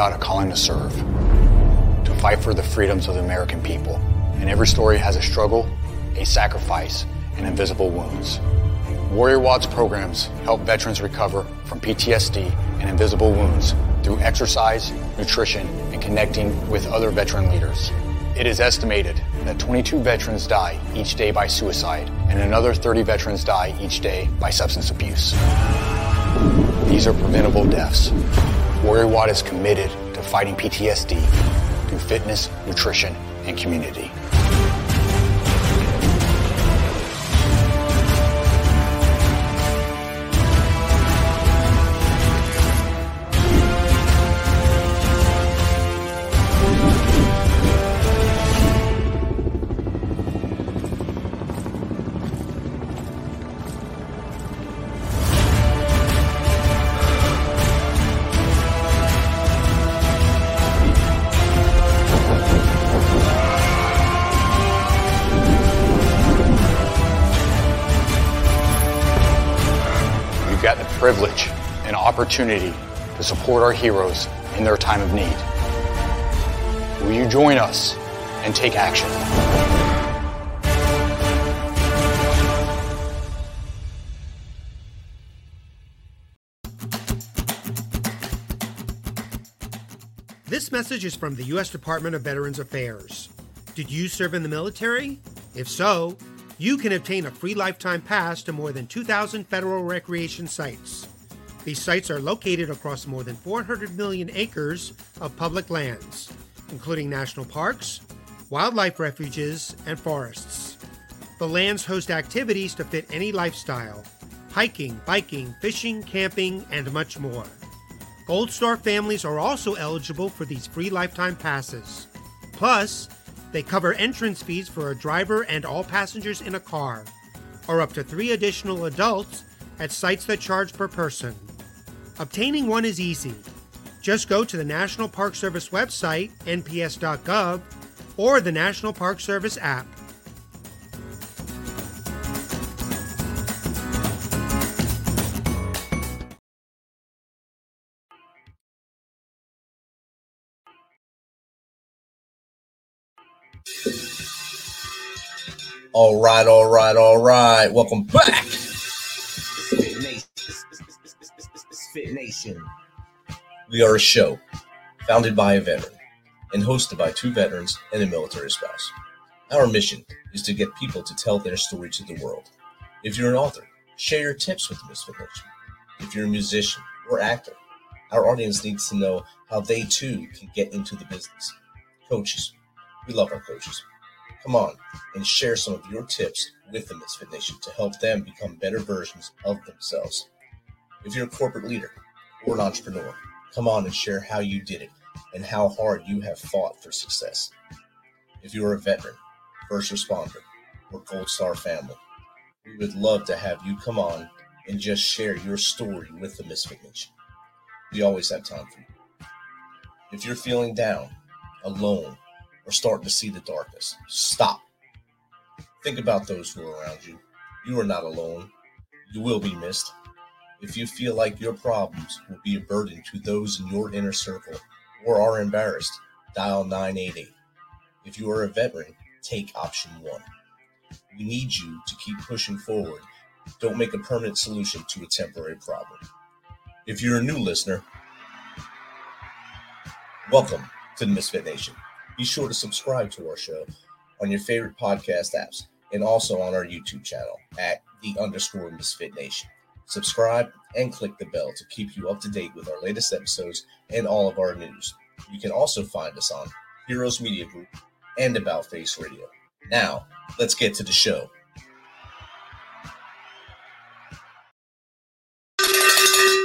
got a calling to serve, to fight for the freedoms of the American people. And every story has a struggle, a sacrifice, and invisible wounds. Warrior WOD's programs help veterans recover from PTSD and invisible wounds through exercise, nutrition, and connecting with other veteran leaders. It is estimated that 22 veterans die each day by suicide and another 30 veterans die each day by substance abuse. These are preventable deaths. Warrior WOD is committed to fighting PTSD through fitness, nutrition, and community. Opportunity to support our heroes in their time of need. Will you join us and take action? This message is from the U.S. Department of Veterans Affairs. Did you serve in the military? If so, you can obtain a free lifetime pass to more than 2,000 federal recreation sites. These sites are located across more than 400 million acres of public lands, including national parks, wildlife refuges, and forests. The lands host activities to fit any lifestyle hiking, biking, fishing, camping, and much more. Gold Star families are also eligible for these free lifetime passes. Plus, they cover entrance fees for a driver and all passengers in a car, or up to three additional adults at sites that charge per person. Obtaining one is easy. Just go to the National Park Service website, nps.gov, or the National Park Service app. All right, all right, all right. Welcome back. We are a show founded by a veteran and hosted by two veterans and a military spouse. Our mission is to get people to tell their story to the world. If you're an author, share your tips with the Misfit Nation. If you're a musician or actor, our audience needs to know how they too can get into the business. Coaches, we love our coaches. Come on and share some of your tips with the Misfit Nation to help them become better versions of themselves. If you're a corporate leader or an entrepreneur, come on and share how you did it and how hard you have fought for success. If you're a veteran, first responder, or Gold Star family, we would love to have you come on and just share your story with the Misfit Nation. We always have time for you. If you're feeling down, alone, or starting to see the darkness, stop. Think about those who are around you. You are not alone. You will be missed. If you feel like your problems will be a burden to those in your inner circle or are embarrassed, dial 988. If you are a veteran, take option one. We need you to keep pushing forward. Don't make a permanent solution to a temporary problem. If you're a new listener, welcome to the Misfit Nation. Be sure to subscribe to our show on your favorite podcast apps and also on our YouTube channel at the underscore Misfit Nation. Subscribe and click the bell to keep you up to date with our latest episodes and all of our news. You can also find us on Heroes Media Group and About Face Radio. Now, let's get to the show.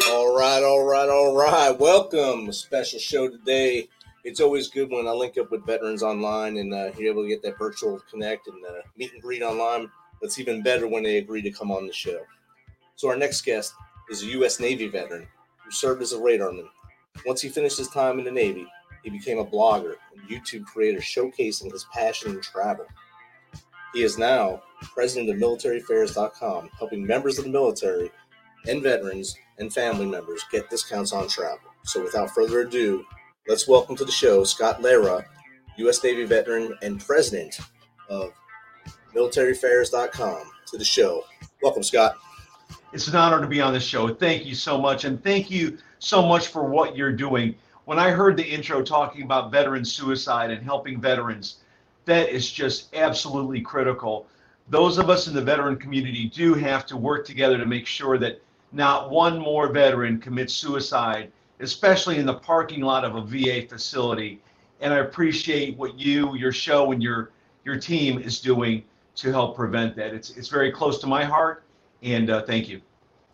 All right, all right, all right. Welcome. Special show today. It's always good when I link up with veterans online and uh, you're able to get that virtual connect and uh, meet and greet online. It's even better when they agree to come on the show. So, our next guest is a U.S. Navy veteran who served as a radarman. Once he finished his time in the Navy, he became a blogger and YouTube creator showcasing his passion in travel. He is now president of militaryfares.com, helping members of the military and veterans and family members get discounts on travel. So, without further ado, let's welcome to the show Scott Lara, U.S. Navy veteran and president of MilitaryFares.com, to the show. Welcome, Scott. It's an honor to be on the show. Thank you so much. And thank you so much for what you're doing. When I heard the intro talking about veteran suicide and helping veterans, that is just absolutely critical. Those of us in the veteran community do have to work together to make sure that not one more veteran commits suicide, especially in the parking lot of a VA facility. And I appreciate what you, your show, and your your team is doing to help prevent that. It's it's very close to my heart, and uh, thank you.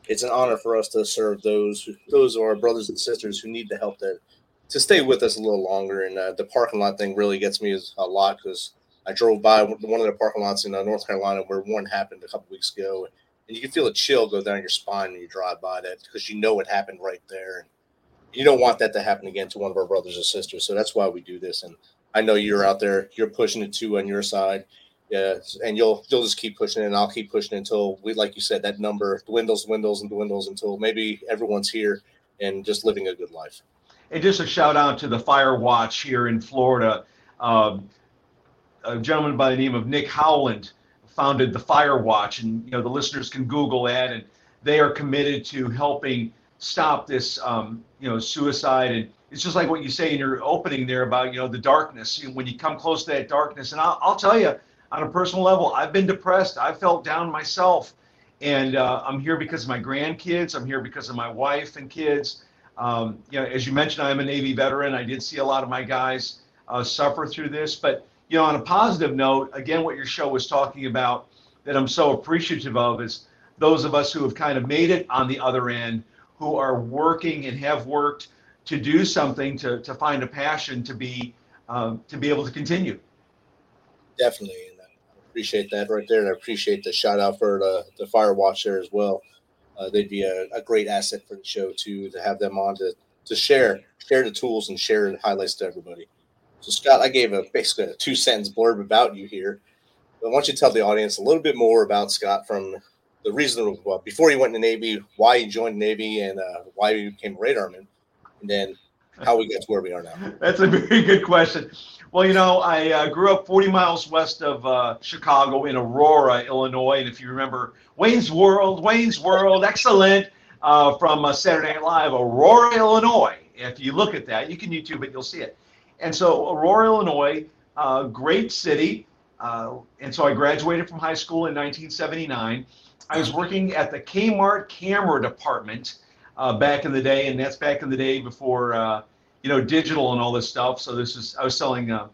It's an honor for us to serve those those are our brothers and sisters who need the help that to stay with us a little longer. And uh, the parking lot thing really gets me a lot because I drove by one of the parking lots in uh, North Carolina where one happened a couple weeks ago, and you can feel a chill go down your spine when you drive by that because you know it happened right there. And you don't want that to happen again to one of our brothers or sisters. So that's why we do this. And I know you're out there, you're pushing it too on your side. Yeah, and you'll you'll just keep pushing it, and I'll keep pushing until we, like you said, that number dwindles, dwindles, and dwindles until maybe everyone's here and just living a good life. And just a shout out to the Fire Watch here in Florida. Um, a gentleman by the name of Nick Howland founded the Fire Watch, and you know the listeners can Google that, and they are committed to helping stop this, um, you know, suicide. And it's just like what you say in your opening there about you know the darkness. When you come close to that darkness, and I'll, I'll tell you on a personal level, I've been depressed. I felt down myself, and uh, I'm here because of my grandkids. I'm here because of my wife and kids. Um, you know, as you mentioned, I'm a Navy veteran. I did see a lot of my guys uh, suffer through this, but you know, on a positive note, again, what your show was talking about that I'm so appreciative of is those of us who have kind of made it on the other end, who are working and have worked to do something to, to find a passion to be um, to be able to continue. Definitely, appreciate that right there, and I appreciate the shout out for the the Fire Watch there as well. Uh, they'd be a, a great asset for the show too to have them on to to share share the tools and share the highlights to everybody. So, Scott, I gave a basically a two sentence blurb about you here. But I want you to tell the audience a little bit more about Scott from the reason well, before he went in the Navy, why he joined the Navy, and uh, why he became a radarman, and then how we get to where we are now. That's a very good question. Well, you know, I uh, grew up 40 miles west of uh, Chicago in Aurora, Illinois. And if you remember Wayne's World, Wayne's World, excellent uh, from uh, Saturday Night Live, Aurora, Illinois. If you look at that, you can YouTube it, you'll see it. And so Aurora, Illinois, uh, great city. Uh, and so I graduated from high school in 1979. I was working at the Kmart camera department back in the day, and that's back in the day before you know digital and all this stuff. So this is I was selling uh,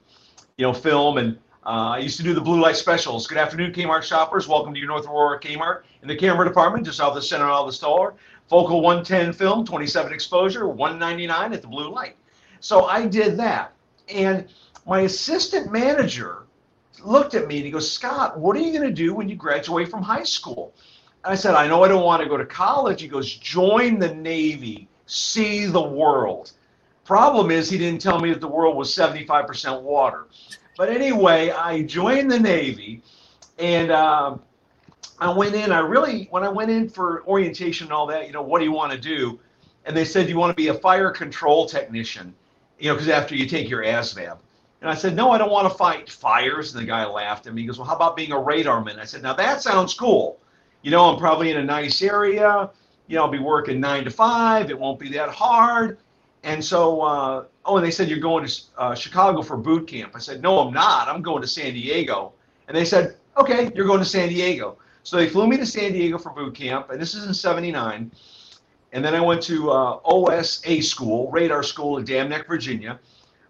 you know film, and uh, I used to do the blue light specials. Good afternoon, Kmart shoppers. Welcome to your North Aurora Kmart in the camera department, just off the center of the store. Focal 110 film, 27 exposure, 199 at the blue light. So I did that. And my assistant manager looked at me and he goes, Scott, what are you going to do when you graduate from high school? And I said, I know I don't want to go to college. He goes, join the Navy, see the world. Problem is, he didn't tell me that the world was 75% water. But anyway, I joined the Navy and uh, I went in. I really, when I went in for orientation and all that, you know, what do you want to do? And they said, you want to be a fire control technician you know, because after you take your ASVAB. And I said, no, I don't want to fight fires. And the guy laughed at me. He goes, well, how about being a radarman? I said, now that sounds cool. You know, I'm probably in a nice area. You know, I'll be working nine to five. It won't be that hard. And so, uh, oh, and they said, you're going to uh, Chicago for boot camp. I said, no, I'm not. I'm going to San Diego. And they said, okay, you're going to San Diego. So they flew me to San Diego for boot camp. And this is in 79. And then I went to uh, OSA school, radar school in Dam Neck, Virginia.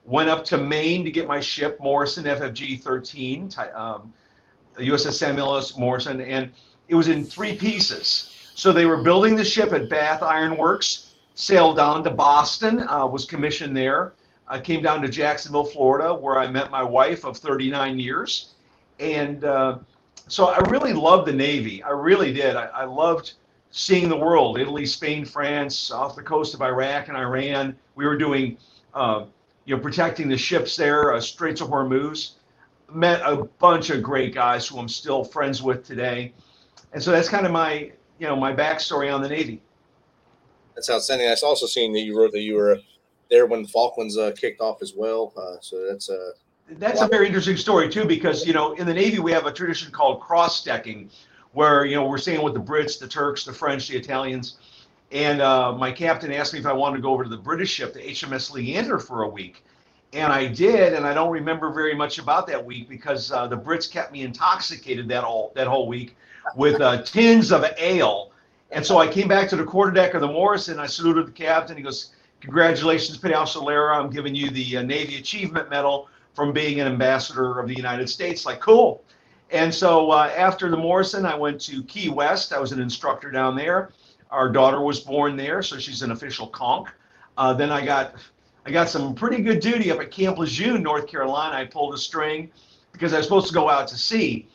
Went up to Maine to get my ship, Morison FFG 13, um, USS Samuel S. Morison, and it was in three pieces. So they were building the ship at Bath Iron Works, sailed down to Boston, uh, was commissioned there. I came down to Jacksonville, Florida, where I met my wife of 39 years. And uh, so I really loved the Navy. I really did. I, I loved seeing the world Italy, Spain, France, off the coast of Iraq and Iran. We were doing, uh, you know, protecting the ships there, uh, Straits of Hormuz. Met a bunch of great guys who I'm still friends with today. And so that's kind of my, you know, my backstory on the Navy. That's outstanding. I've also seen that you wrote that you were there when the Falklands uh, kicked off as well. Uh, so that's a that's a very interesting story too, because you know in the Navy we have a tradition called cross decking, where you know we're staying with the Brits, the Turks, the French, the Italians, and uh, my captain asked me if I wanted to go over to the British ship, the HMS Leander, for a week, and I did, and I don't remember very much about that week because uh, the Brits kept me intoxicated that all that whole week with uh, tins of ale, and so I came back to the quarterdeck of the Morison. I saluted the captain. He goes, "Congratulations, Petty Officer Lara. I'm giving you the uh, Navy Achievement Medal." from being an ambassador of the United States. Like, cool. And so uh, after the Morison, I went to Key West. I was an instructor down there. Our daughter was born there, so she's an official conch. Uh, then I got I got some pretty good duty up at Camp Lejeune, North Carolina. I pulled a string because I was supposed to go out to sea,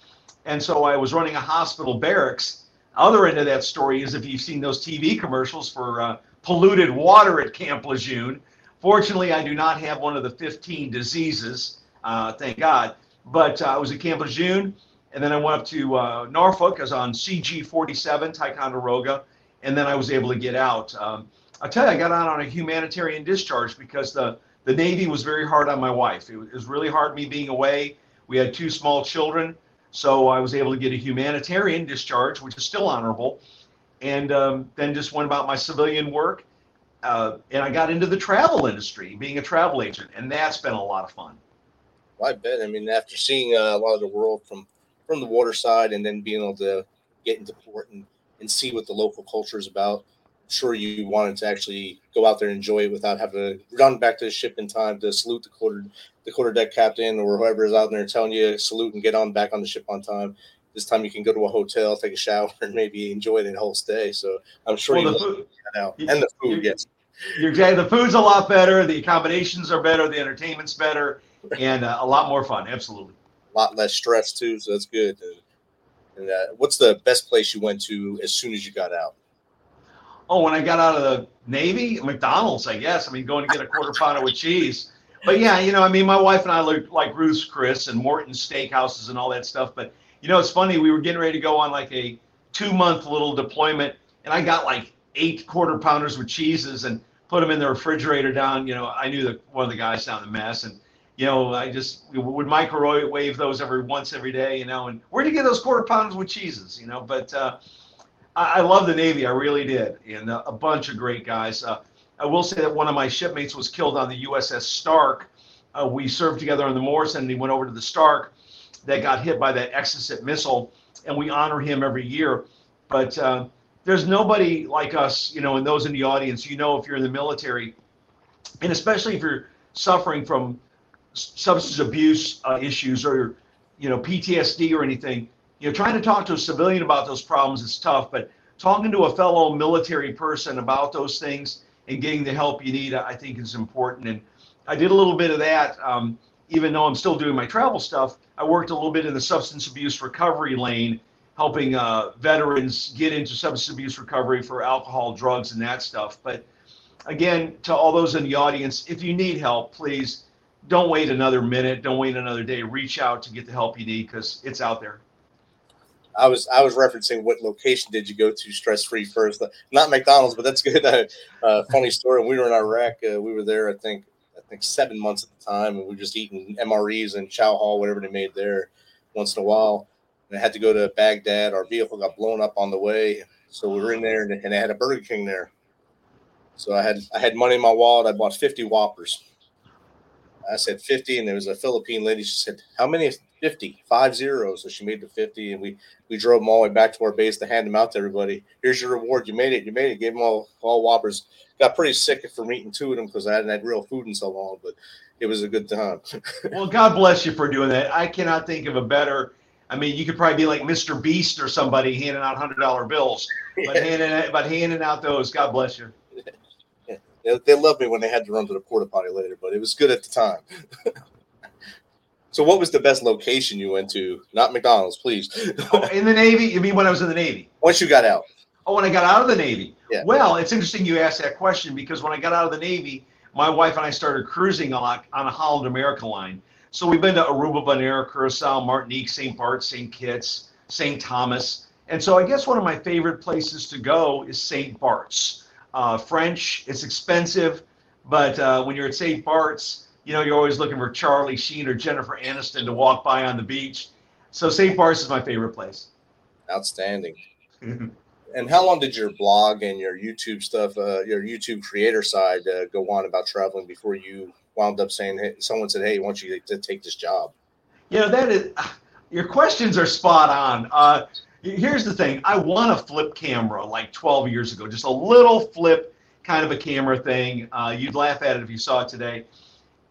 and so I was running a hospital barracks. Other end of that story is if you've seen those TV commercials for uh, polluted water at Camp Lejeune, Fortunately, I do not have one of the 15 diseases, uh, thank God. But uh, I was at Camp Lejeune, and then I went up to uh, Norfolk. I was on CG 47, Ticonderoga, and then I was able to get out. Um, I tell you, I got out on a humanitarian discharge because the, the Navy was very hard on my wife. It was, it was really hard me being away. We had two small children, so I was able to get a humanitarian discharge, which is still honorable, and um, then just went about my civilian work uh, and I got into the travel industry, being a travel agent, and that's been a lot of fun. Well, I bet. I mean, after seeing uh, a lot of the world from from the water side, and then being able to get into port and, and see what the local culture is about, sure you wanted to actually go out there and enjoy it without having to run back to the ship in time to salute the quarter the quarter deck captain or whoever is out there telling you salute and get on back on the ship on time. This time you can go to a hotel, take a shower, and maybe enjoy the whole stay. So I'm sure well, you the food, out. and the food, yes. You're. The food's a lot better. The accommodations are better. The entertainment's better, and uh, a lot more fun. Absolutely. A lot less stress too, so that's good. And uh, what's the best place you went to as soon as you got out? Oh, when I got out of the Navy, McDonald's, I guess. I mean, going to get a quarter pounder with cheese. But yeah, you know, I mean, my wife and I look like Ruth's Chris and Morton's Steakhouses and all that stuff. But you know, it's funny. We were getting ready to go on like a two month little deployment, and I got like eight quarter pounders with cheeses and put them in the refrigerator down. You know, I knew that one of the guys down in Mass, and you know, I just would microwave those every once every day. You know, and where do you get those quarter pounders with cheeses? You know, but uh, I, I love the Navy. I really did, and uh, a bunch of great guys. Uh, I will say that one of my shipmates was killed on the USS Stark. Uh, we served together on the Morison, and he went over to the Stark that got hit by that Exocet missile, and we honor him every year. But uh, there's nobody like us, you know, and those in the audience, you know, if you're in the military, and especially if you're suffering from substance abuse uh, issues or, you know, PTSD or anything, you know, trying to talk to a civilian about those problems is tough, but talking to a fellow military person about those things and getting the help you need, I think is important. And I did a little bit of that, um, even though I'm still doing my travel stuff. I worked a little bit in the substance abuse recovery lane helping uh, veterans get into substance abuse recovery for alcohol, drugs, and that stuff. But again, to all those in the audience, if you need help, please don't wait another minute, don't wait another day. Reach out to get the help you need because it's out there. I was I was referencing what location did you go to stress free first? Not McDonald's, but that's good. Uh, funny story. We were in Iraq, uh, we were there. I think I think seven months at the time, and we were just eating MREs and chow hall, whatever they made there, once in a while and I had to go to Baghdad. Our vehicle got blown up on the way, so we were in there, and, and I had a Burger King there. So I had I had money in my wallet. I bought 50 Whoppers. I said 50, and there was a Philippine lady. She said, "How many? 50, five zeros." So she made the 50, and we we drove them all the way back to our base to hand them out to everybody. Here's your reward. You made it. You made it. Gave them all all Whoppers. Got pretty sick from eating two of them because I hadn't had real food in so long, but it was a good time. well, God bless you for doing that. I cannot think of a better I mean, you could probably be like Mr. Beast or somebody handing out hundred dollar bills, but handing but handing out those. God bless you. Yeah. They loved me when they had to run to the porta potty later, but it was good at the time. so, what was the best location you went to? Not McDonald's, please. oh, in the Navy? You mean when I was in the Navy? Once you got out. Oh, when I got out of the Navy. Yeah. Well, it's interesting you asked that question because when I got out of the Navy, my wife and I started cruising a lot on a Holland America line. So we've been to Aruba, Bonaire, Curacao, Martinique, St. Bart, St. Kitts, St. Thomas. And so I guess one of my favorite places to go is St. Bart's. Uh, French, it's expensive, But uh, when you're at St. Bart's, you know, you're always looking for Charlie Sheen or Jennifer Aniston to walk by on the beach. So St. Bart's is my favorite place. Outstanding. and how long did your blog and your YouTube stuff, uh, your YouTube creator side, uh, go on about traveling before you wound up saying, "Hey, someone said, hey, I want you to take this job"? You know, that is your questions are spot on. Uh, here's the thing: I want a flip camera like 12 years ago, just a little flip kind of a camera thing. Uh, you'd laugh at it if you saw it today.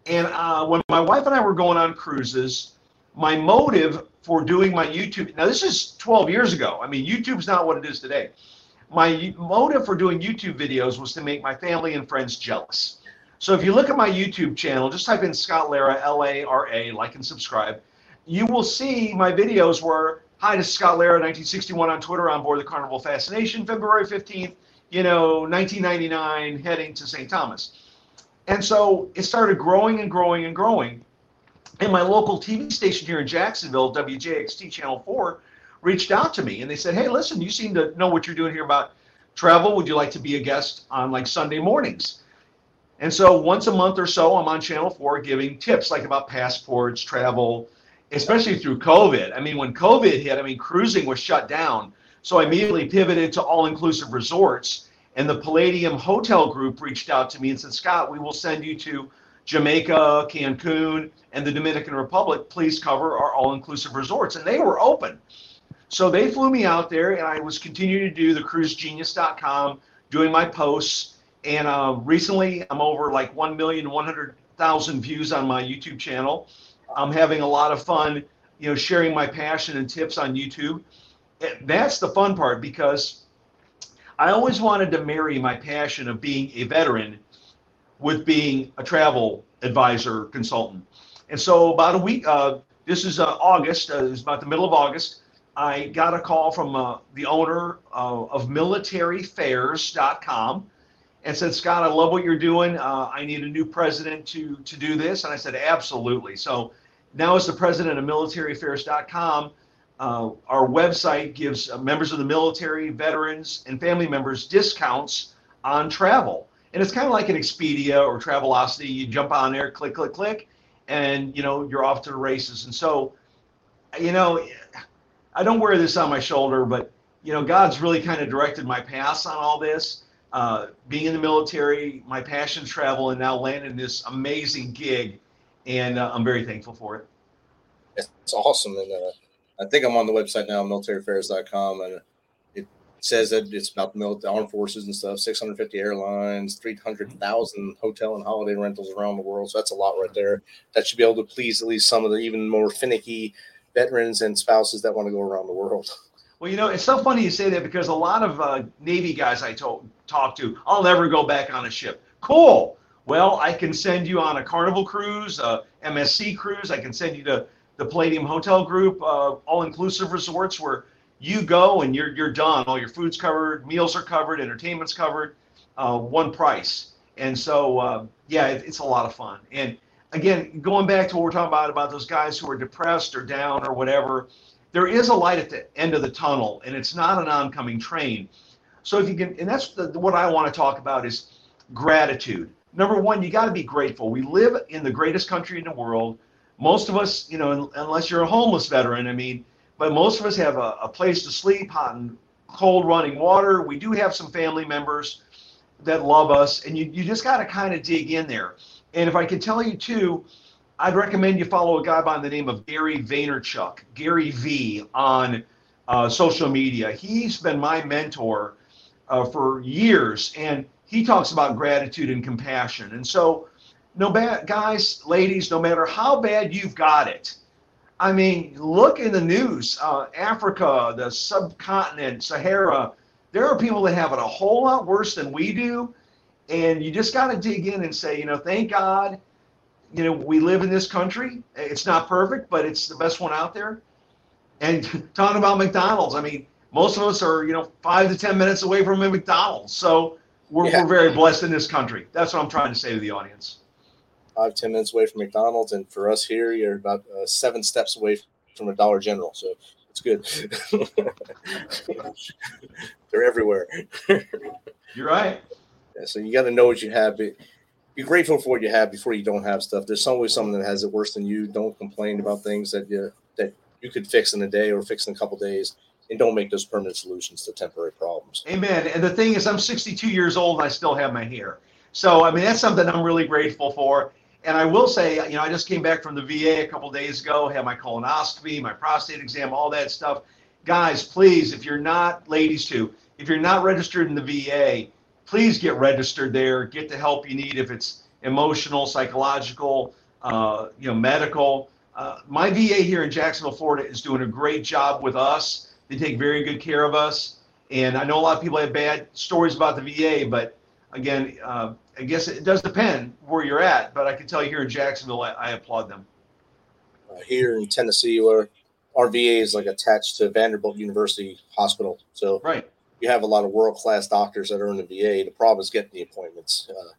And uh, when my wife and I were going on cruises, my motive for doing my YouTube now this is 12 years ago. I mean, YouTube's not what it is today. My motive for doing YouTube videos was to make my family and friends jealous. So if you look at my YouTube channel, just type in Scott Lara, L A R A, like and subscribe. You will see my videos where, hi, is Scott Lara, 1961 on Twitter on board the Carnival Fascination, February 15th, you know, 1999, heading to St. Thomas. And so it started growing and growing and growing. And my local TV station here in Jacksonville, WJXT Channel 4, reached out to me and they said, Hey, listen, you seem to know what you're doing here about travel. Would you like to be a guest on like Sunday mornings? And so once a month or so, I'm on Channel 4 giving tips like about passports, travel, especially through COVID. I mean, when COVID hit, I mean, cruising was shut down. So I immediately pivoted to all inclusive resorts. And the Palladium Hotel Group reached out to me and said, Scott, we will send you to Jamaica, Cancun, and the Dominican Republic. Please cover our all inclusive resorts. And they were open. So they flew me out there, and I was continuing to do the cruisegenius.com, doing my posts. And uh, recently, I'm over like 1,100,000 views on my YouTube channel. I'm having a lot of fun, you know, sharing my passion and tips on YouTube. That's the fun part because I always wanted to marry my passion of being a veteran with being a travel advisor consultant. And so about a week, uh, this is uh, August, uh, it was about the middle of August, I got a call from uh, the owner of militaryfares.com and said, Scott, I love what you're doing. Uh, I need a new president to, to do this. And I said, absolutely. So now as the president of militaryfares.com, uh, our website gives uh, members of the military, veterans, and family members discounts on travel. And it's kind of like an Expedia or Travelocity. You jump on there, click, click, click, and you know you're off to the races. And so, you know, I don't wear this on my shoulder, but you know, God's really kind of directed my path on all this. Uh, being in the military, my passion travel, and now landing this amazing gig, and uh, I'm very thankful for it. It's awesome, and uh, I think I'm on the website now, militaryfares.com, and it says that it's about the military, armed forces and stuff. 650 airlines, 300,000 hotel and holiday rentals around the world. So that's a lot right there. That should be able to please at least some of the even more finicky veterans and spouses that want to go around the world. Well, you know, it's so funny you say that because a lot of uh, Navy guys I talk to, I'll never go back on a ship. Cool. Well, I can send you on a Carnival cruise, a MSC cruise. I can send you to the Palladium Hotel Group, uh, all-inclusive resorts where you go and you're you're done. All your food's covered, meals are covered, entertainment's covered, uh, one price. And so, uh, yeah, it, it's a lot of fun. And again, going back to what we're talking about about those guys who are depressed or down or whatever, there is a light at the end of the tunnel, and it's not an oncoming train. So if you can, and that's the, what I want to talk about is gratitude. Number one, you got to be grateful. We live in the greatest country in the world most of us, you know, unless you're a homeless veteran, I mean, but most of us have a, a place to sleep, hot and cold running water. We do have some family members that love us, and you, you just got to kind of dig in there. And if I can tell you too, I'd recommend you follow a guy by the name of Gary Vaynerchuk, Gary V, on uh, social media. He's been my mentor uh, for years, and he talks about gratitude and compassion. And so no bad guys, ladies, no matter how bad you've got it. I mean, look in the news. Uh, Africa, the subcontinent, Sahara. There are people that have it a whole lot worse than we do, and you just got to dig in and say, you know, thank God, you know, we live in this country. It's not perfect, but it's the best one out there. And talking about McDonald's, I mean, most of us are, you know, five to ten minutes away from a McDonald's, so we're, yeah. we're very blessed in this country. That's what I'm trying to say to the audience five ten minutes away from McDonald's, and for us here, you're about uh, seven steps away from a Dollar General. So it's good. They're everywhere. you're right. Yeah, so you got to know what you have. But be grateful for what you have before you don't have stuff. There's always someone that has it worse than you. Don't complain about things that you that you could fix in a day or fix in a couple days, and don't make those permanent solutions to temporary problems. Amen. And the thing is, I'm 62 years old and I still have my hair. So I mean, that's something I'm really grateful for. And I will say, you know, I just came back from the VA a couple days ago, had my colonoscopy, my prostate exam, all that stuff. Guys, please, if you're not, ladies too, if you're not registered in the VA, please get registered there. Get the help you need if it's emotional, psychological, uh, you know, medical. Uh, my VA here in Jacksonville, Florida, is doing a great job with us. They take very good care of us. And I know a lot of people have bad stories about the VA, but again, uh, I guess it does depend where you're at. But I can tell you here in Jacksonville, I, I applaud them. Uh, here in Tennessee, where our VA is like attached to Vanderbilt University Hospital, so right you have a lot of world class doctors that are in the VA. The problem is getting the appointments. Uh,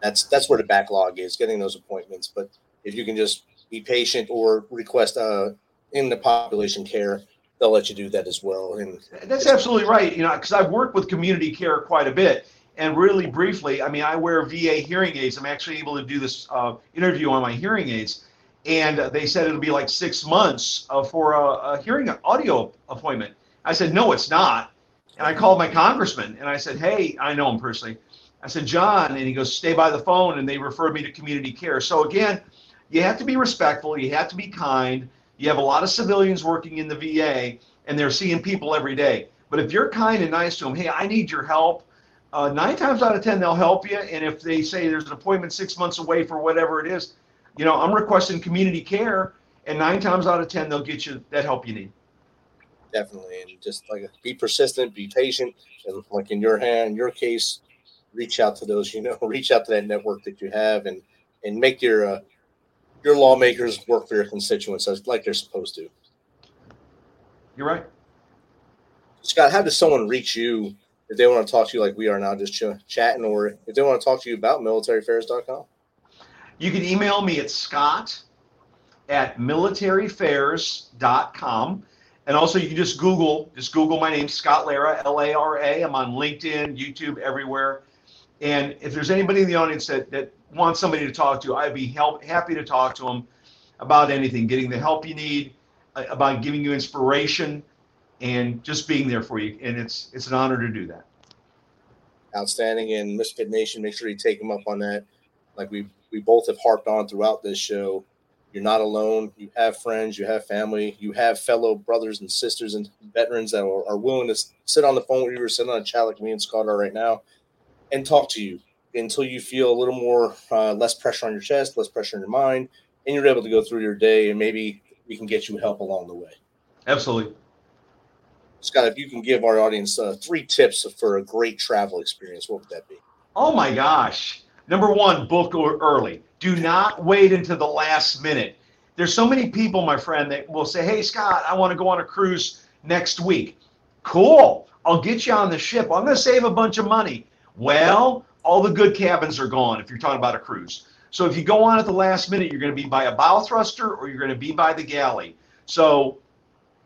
that's that's where the backlog is, getting those appointments. But if you can just be patient or request uh, in the population care, they'll let you do that as well. And that's absolutely right. You know, because I've worked with community care quite a bit. And really briefly, I mean, I wear VA hearing aids. I'm actually able to do this uh, interview on my hearing aids. And they said it'll be like six months uh, for a, a hearing audio appointment. I said, no, it's not. And I called my congressman and I said, Hey, I know him personally. I said, John, and he goes, Stay by the phone. And they referred me to community care. So again, you have to be respectful, you have to be kind. You have a lot of civilians working in the VA and they're seeing people every day. But if you're kind and nice to them, hey, I need your help. Uh, nine times out of ten, they'll help you. And if they say there's an appointment six months away for whatever it is, you know, I'm requesting community care, and nine times out of ten, they'll get you that help you need definitely. And just like be persistent, be patient, and like in your hand, your case, reach out to those you know, reach out to that network that you have, and and make your uh, your lawmakers work for your constituents as like they're supposed to. You're right. Scott, how does someone reach you if they want to talk to you like we are now, just ch- chatting, or if they want to talk to you about militaryfares.com? You can email me at scott at militaryfares.com. And also, you can just Google, just Google my name, Scott Lara, L A R A. I'm on LinkedIn, YouTube, everywhere. And if there's anybody in the audience that, that wants somebody to talk to, I'd be help, happy to talk to them about anything, getting the help you need, uh, about giving you inspiration, and just being there for you. And it's it's an honor to do that. Outstanding. And Misfit Nation, make sure you take them up on that. Like we we both have harped on throughout this show you're not alone. You have friends, you have family, you have fellow brothers and sisters and veterans that are, are willing to sit on the phone with you or sit on a chat like me and Scott are right now and talk to you until you feel a little more uh, less pressure on your chest, less pressure in your mind, and you're able to go through your day and maybe we can get you help along the way. Absolutely. Scott, if you can give our audience uh, three tips for a great travel experience, what would that be? Oh my gosh. Number one, book early. Do not wait until the last minute. There's so many people, my friend, that will say, Hey, Scott, I want to go on a cruise next week. Cool. I'll get you on the ship. I'm going to save a bunch of money. Well, all the good cabins are gone if you're talking about a cruise. So if you go on at the last minute, you're going to be by a bow thruster or you're going to be by the galley. So,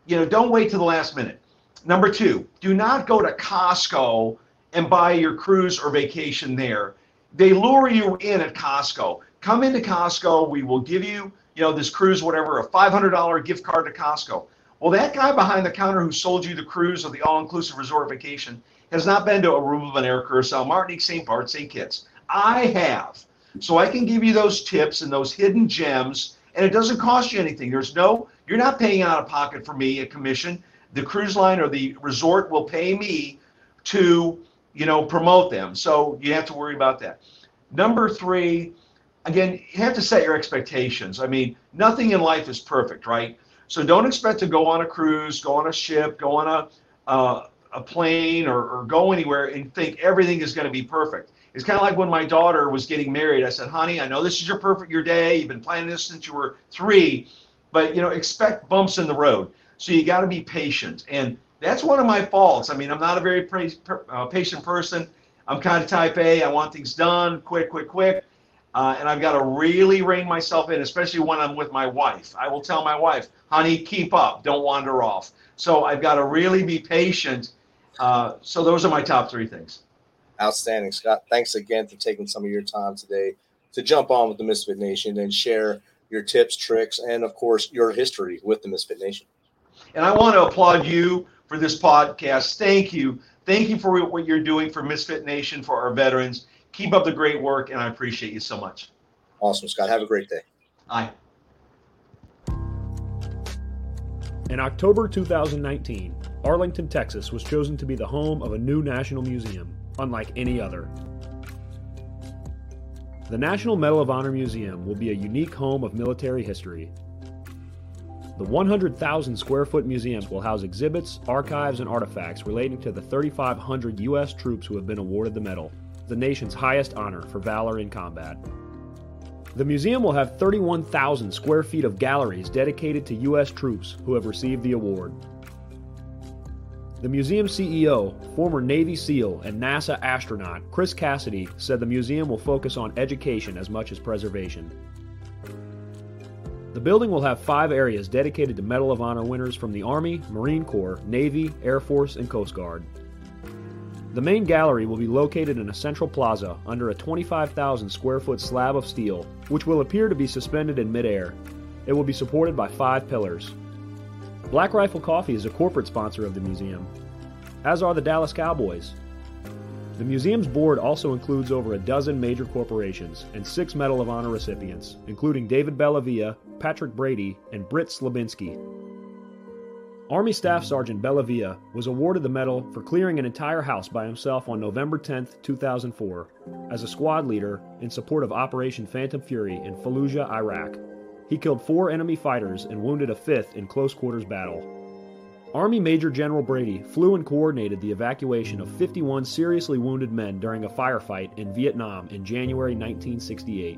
you know, don't wait to the last minute. Number two, do not go to Costco and buy your cruise or vacation there they lure you in at Costco. Come into Costco. We will give you, you know, this cruise, whatever, a $500 gift card to Costco. Well, that guy behind the counter who sold you the cruise or the all-inclusive resort vacation has not been to Aruba, Bonaire, Curacao, Martinique, St. Bart, St. Kitts. I have. So I can give you those tips and those hidden gems, and it doesn't cost you anything. There's no, you're not paying out of pocket for me a commission. The cruise line or the resort will pay me to you know, promote them. So you have to worry about that. Number three, again, you have to set your expectations. I mean, nothing in life is perfect, right? So don't expect to go on a cruise, go on a ship, go on a uh, a plane, or, or go anywhere and think everything is going to be perfect. It's kind of like when my daughter was getting married. I said, "Honey, I know this is your perfect your day. You've been planning this since you were three, but you know, expect bumps in the road. So you got to be patient and that's one of my faults. I mean, I'm not a very uh, patient person. I'm kind of type A. I want things done quick, quick, quick. Uh, and I've got to really rein myself in, especially when I'm with my wife. I will tell my wife, honey, keep up, don't wander off. So I've got to really be patient. Uh, so those are my top three things. Outstanding, Scott. Thanks again for taking some of your time today. to jump on with the Misfit Nation and share your tips, tricks, and of course your history with the Misfit Nation. And I want to applaud you for this podcast. Thank you. Thank you for what you're doing for Misfit Nation, for our veterans. Keep up the great work, and I appreciate you so much. Awesome, Scott. Have a great day. Bye. In October 2019, Arlington, Texas was chosen to be the home of a new national museum, unlike any other. The National Medal of Honor Museum will be a unique home of military history. The 100,000 square foot museums will house exhibits, archives, and artifacts relating to the 3,500 U.S. troops who have been awarded the medal, the nation's highest honor for valor in combat. The museum will have 31,000 square feet of galleries dedicated to U.S. troops who have received the award. The museum CEO, former Navy SEAL, and NASA astronaut Chris Cassidy said the museum will focus on education as much as preservation. The building will have five areas dedicated to Medal of Honor winners from the Army, Marine Corps, Navy, Air Force, and Coast Guard. The main gallery will be located in a central plaza under a 25,000 square foot slab of steel, which will appear to be suspended in midair. It will be supported by five pillars. Black Rifle Coffee is a corporate sponsor of the museum, as are the Dallas Cowboys. The museum's board also includes over a dozen major corporations and six Medal of Honor recipients, including David Bellavia, Patrick Brady, and Britt Slabinski. Army Staff Sergeant Bellavia was awarded the medal for clearing an entire house by himself on November 10, 2004, as a squad leader in support of Operation Phantom Fury in Fallujah, Iraq. He killed four enemy fighters and wounded a fifth in close quarters battle. Army Major General Brady flew and coordinated the evacuation of 51 seriously wounded men during a firefight in Vietnam in January 1968.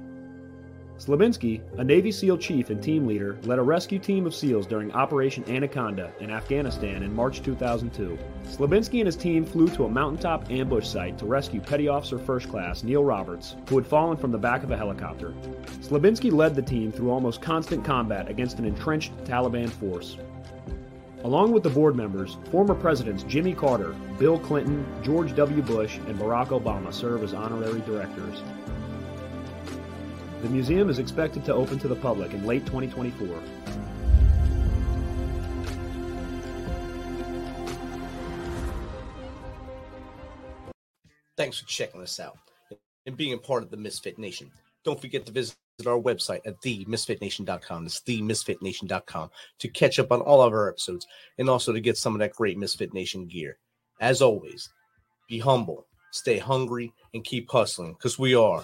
Slabinski, a Navy SEAL chief and team leader, led a rescue team of SEALs during Operation Anaconda in Afghanistan in March 2002. Slabinski and his team flew to a mountaintop ambush site to rescue Petty Officer First Class Neil Roberts, who had fallen from the back of a helicopter. Slabinski led the team through almost constant combat against an entrenched Taliban force. Along with the board members, former presidents Jimmy Carter, Bill Clinton, George W. Bush, and Barack Obama serve as honorary directors. The museum is expected to open to the public in late 2024. Thanks for checking us out and being a part of the Misfit Nation. Don't forget to visit our website at themisfitnation.com. It's themisfitnation.com to catch up on all of our episodes and also to get some of that great Misfit Nation gear. As always, be humble, stay hungry, and keep hustling because we are